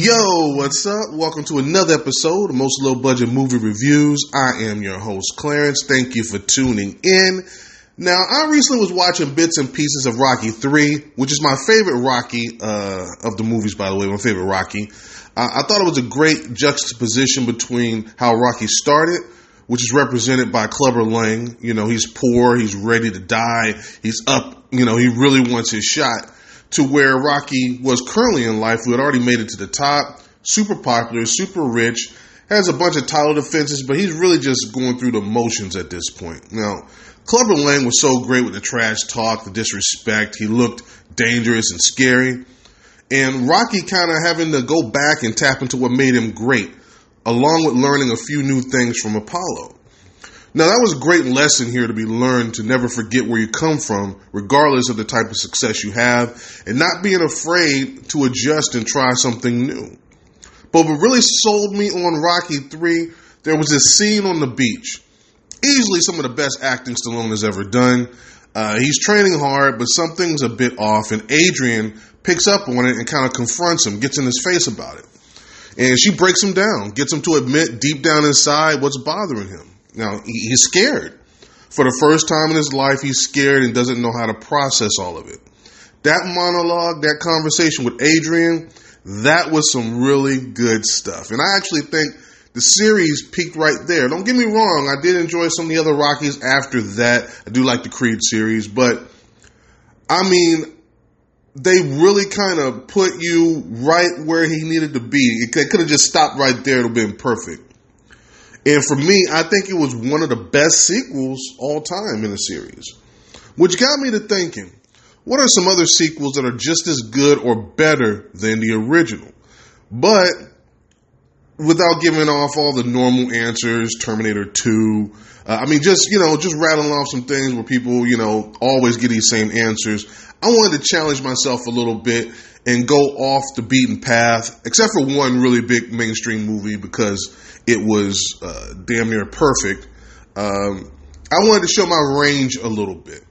Yo, what's up? Welcome to another episode of Most Low Budget Movie Reviews. I am your host, Clarence. Thank you for tuning in. Now, I recently was watching bits and pieces of Rocky 3, which is my favorite Rocky uh, of the movies, by the way, my favorite Rocky. Uh, I thought it was a great juxtaposition between how Rocky started, which is represented by Clubber Lang. You know, he's poor, he's ready to die, he's up, you know, he really wants his shot to where Rocky was currently in life, who had already made it to the top, super popular, super rich, has a bunch of title defenses, but he's really just going through the motions at this point. Now, Clubber Lang was so great with the trash talk, the disrespect. He looked dangerous and scary. And Rocky kind of having to go back and tap into what made him great, along with learning a few new things from Apollo. Now, that was a great lesson here to be learned to never forget where you come from, regardless of the type of success you have, and not being afraid to adjust and try something new. But what really sold me on Rocky 3, there was this scene on the beach. Easily some of the best acting Stallone has ever done. Uh, he's training hard, but something's a bit off, and Adrian picks up on it and kind of confronts him, gets in his face about it. And she breaks him down, gets him to admit deep down inside what's bothering him. Now, he's scared. For the first time in his life, he's scared and doesn't know how to process all of it. That monologue, that conversation with Adrian, that was some really good stuff. And I actually think the series peaked right there. Don't get me wrong, I did enjoy some of the other Rockies after that. I do like the Creed series, but I mean, they really kind of put you right where he needed to be. It could have just stopped right there. It would have been perfect. And for me, I think it was one of the best sequels all time in the series. Which got me to thinking, what are some other sequels that are just as good or better than the original? But without giving off all the normal answers, Terminator 2, uh, I mean, just, you know, just rattling off some things where people, you know, always get these same answers. I wanted to challenge myself a little bit and go off the beaten path, except for one really big mainstream movie because it was uh, damn near perfect. Um, I wanted to show my range a little bit.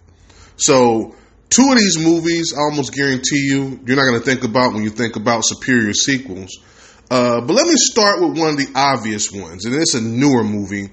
So, two of these movies, I almost guarantee you, you're not going to think about when you think about superior sequels. Uh, but let me start with one of the obvious ones, and it's a newer movie,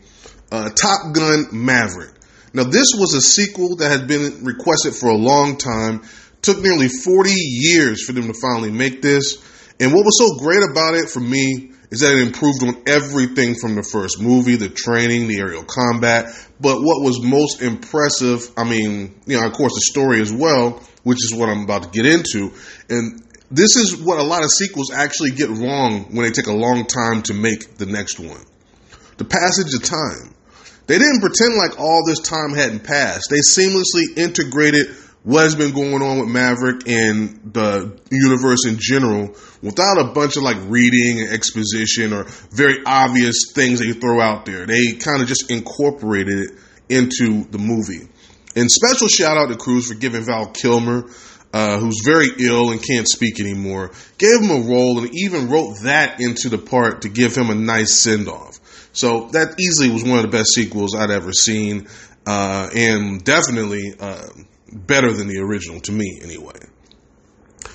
uh, Top Gun Maverick. Now, this was a sequel that had been requested for a long time. Took nearly 40 years for them to finally make this. And what was so great about it for me is that it improved on everything from the first movie, the training, the aerial combat. But what was most impressive, I mean, you know, of course, the story as well, which is what I'm about to get into. And this is what a lot of sequels actually get wrong when they take a long time to make the next one. The passage of time. They didn't pretend like all this time hadn't passed. They seamlessly integrated what has been going on with Maverick and the universe in general without a bunch of like reading and exposition or very obvious things they throw out there. They kind of just incorporated it into the movie. And special shout out to Cruise for giving Val Kilmer, uh, who's very ill and can't speak anymore, gave him a role and even wrote that into the part to give him a nice send off. So that easily was one of the best sequels I'd ever seen, uh, and definitely. Uh, better than the original to me anyway.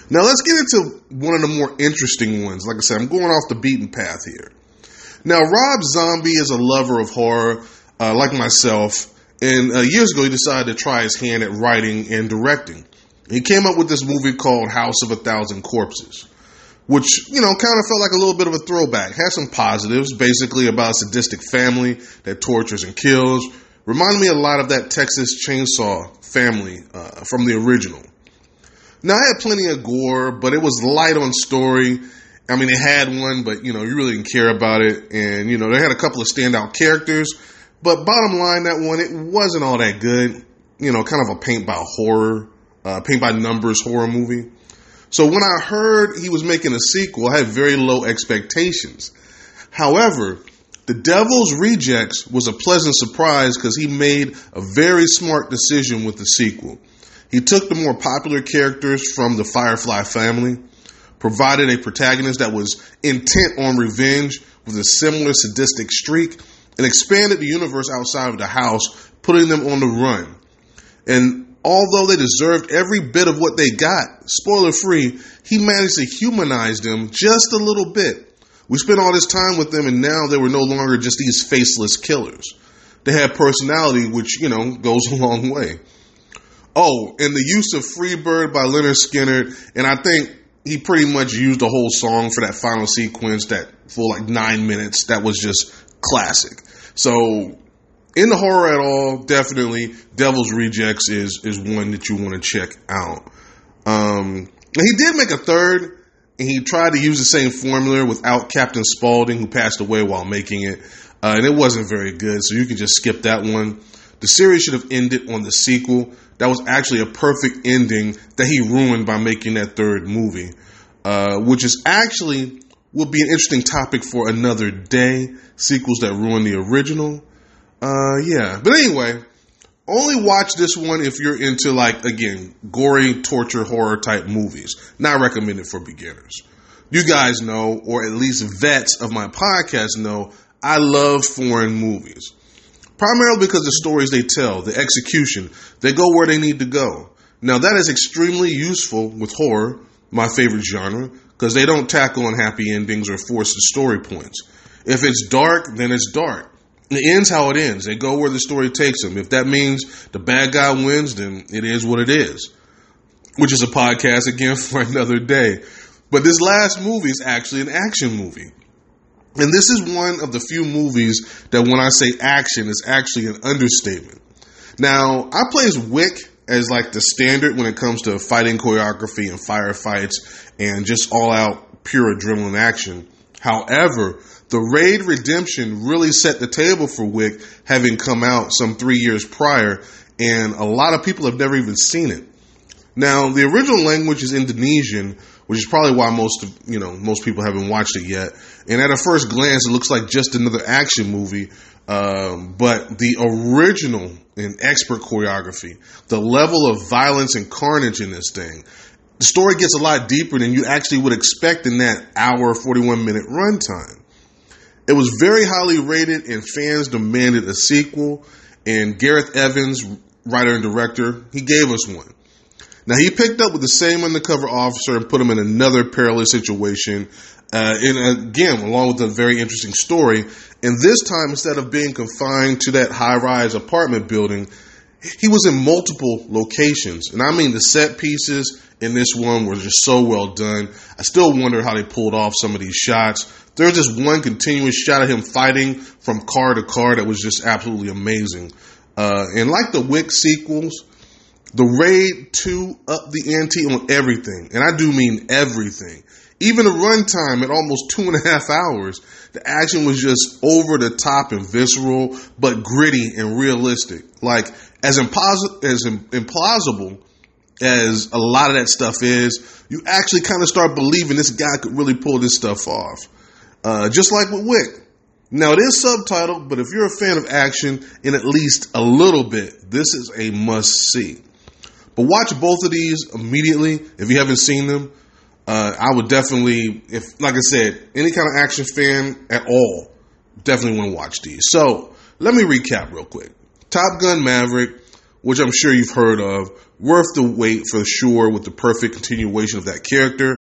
Now let's get into one of the more interesting ones. Like I said, I'm going off the beaten path here. Now Rob Zombie is a lover of horror, uh, like myself, and uh, years ago he decided to try his hand at writing and directing. He came up with this movie called House of a Thousand Corpses, which you know kind of felt like a little bit of a throwback. Had some positives, basically about a sadistic family that tortures and kills. Reminded me a lot of that Texas Chainsaw family uh, from the original. Now, I had plenty of gore, but it was light on story. I mean, it had one, but you know, you really didn't care about it. And you know, they had a couple of standout characters, but bottom line, that one it wasn't all that good. You know, kind of a paint by horror, uh, paint by numbers horror movie. So when I heard he was making a sequel, I had very low expectations. However, the Devil's Rejects was a pleasant surprise because he made a very smart decision with the sequel. He took the more popular characters from the Firefly family, provided a protagonist that was intent on revenge with a similar sadistic streak, and expanded the universe outside of the house, putting them on the run. And although they deserved every bit of what they got, spoiler free, he managed to humanize them just a little bit. We spent all this time with them, and now they were no longer just these faceless killers. They had personality, which, you know, goes a long way. Oh, and the use of Freebird by Lynyrd Skynyrd, and I think he pretty much used the whole song for that final sequence, that full like nine minutes. That was just classic. So, in the horror at all, definitely Devil's Rejects is is one that you want to check out. Um, he did make a third, and he tried to use the same formula without Captain Spaulding, who passed away while making it, uh, and it wasn't very good. So you can just skip that one. The series should have ended on the sequel. That was actually a perfect ending that he ruined by making that third movie, uh, which is actually would be an interesting topic for another day. Sequels that ruin the original. Uh, yeah, but anyway, only watch this one if you're into like again gory torture horror type movies. Not recommended for beginners. You guys know, or at least vets of my podcast know, I love foreign movies. Primarily because the stories they tell, the execution, they go where they need to go. Now that is extremely useful with horror, my favorite genre, because they don't tackle unhappy endings or forced story points. If it's dark, then it's dark. It ends how it ends. They go where the story takes them. If that means the bad guy wins, then it is what it is. Which is a podcast again for another day. But this last movie is actually an action movie. And this is one of the few movies that when I say action is actually an understatement. Now, I plays Wick as like the standard when it comes to fighting choreography and firefights and just all out pure adrenaline action. However, the Raid Redemption really set the table for Wick, having come out some three years prior, and a lot of people have never even seen it. Now, the original language is Indonesian, which is probably why most of, you know most people haven't watched it yet. And at a first glance, it looks like just another action movie. Um, but the original and expert choreography, the level of violence and carnage in this thing, the story gets a lot deeper than you actually would expect in that hour, 41 minute runtime. It was very highly rated, and fans demanded a sequel. And Gareth Evans, writer and director, he gave us one. Now he picked up with the same undercover officer and put him in another perilous situation. Uh, and again, along with a very interesting story. And this time, instead of being confined to that high-rise apartment building, he was in multiple locations. And I mean, the set pieces in this one were just so well done. I still wonder how they pulled off some of these shots. There's just one continuous shot of him fighting from car to car that was just absolutely amazing. Uh, and like the Wick sequels, the Raid 2 up the ante on everything. And I do mean everything. Even the runtime at almost two and a half hours, the action was just over the top and visceral, but gritty and realistic. Like, as, impos- as implausible as a lot of that stuff is, you actually kind of start believing this guy could really pull this stuff off. Uh, just like with Wick. Now it is subtitled, but if you're a fan of action in at least a little bit, this is a must see. But watch both of these immediately if you haven't seen them. Uh, I would definitely, if like I said, any kind of action fan at all, definitely want to watch these. So let me recap real quick. Top Gun Maverick, which I'm sure you've heard of, worth the wait for sure with the perfect continuation of that character.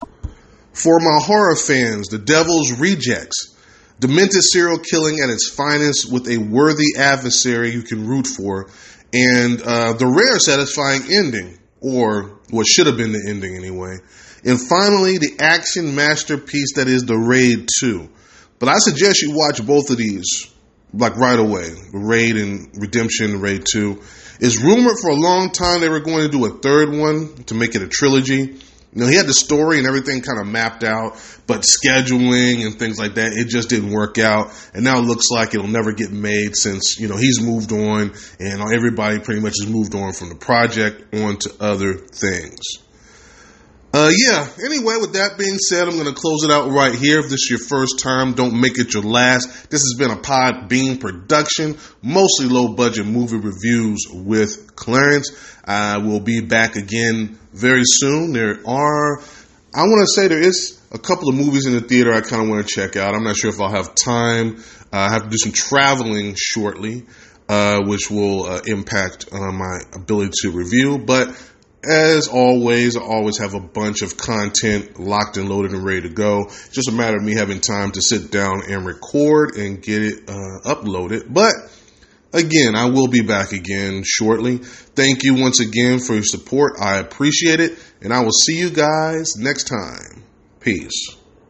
For my horror fans, The Devil's Rejects, demented serial killing at its finest with a worthy adversary you can root for, and uh, the rare satisfying ending, or what should have been the ending anyway. And finally, the action masterpiece that is The Raid 2. But I suggest you watch both of these, like right away. The Raid and Redemption, Raid 2. It's rumored for a long time they were going to do a third one to make it a trilogy. You know, he had the story and everything kind of mapped out, but scheduling and things like that, it just didn't work out. And now it looks like it'll never get made since, you know, he's moved on and everybody pretty much has moved on from the project on to other things. Uh, yeah, anyway, with that being said, I'm going to close it out right here. If this is your first time, don't make it your last. This has been a Podbean production, mostly low budget movie reviews with Clarence. I will be back again very soon. There are, I want to say there is a couple of movies in the theater I kind of want to check out. I'm not sure if I'll have time. Uh, I have to do some traveling shortly, uh, which will uh, impact uh, my ability to review, but as always, I always have a bunch of content locked and loaded and ready to go. Just a matter of me having time to sit down and record and get it uh, uploaded. But again, I will be back again shortly. Thank you once again for your support. I appreciate it. And I will see you guys next time. Peace.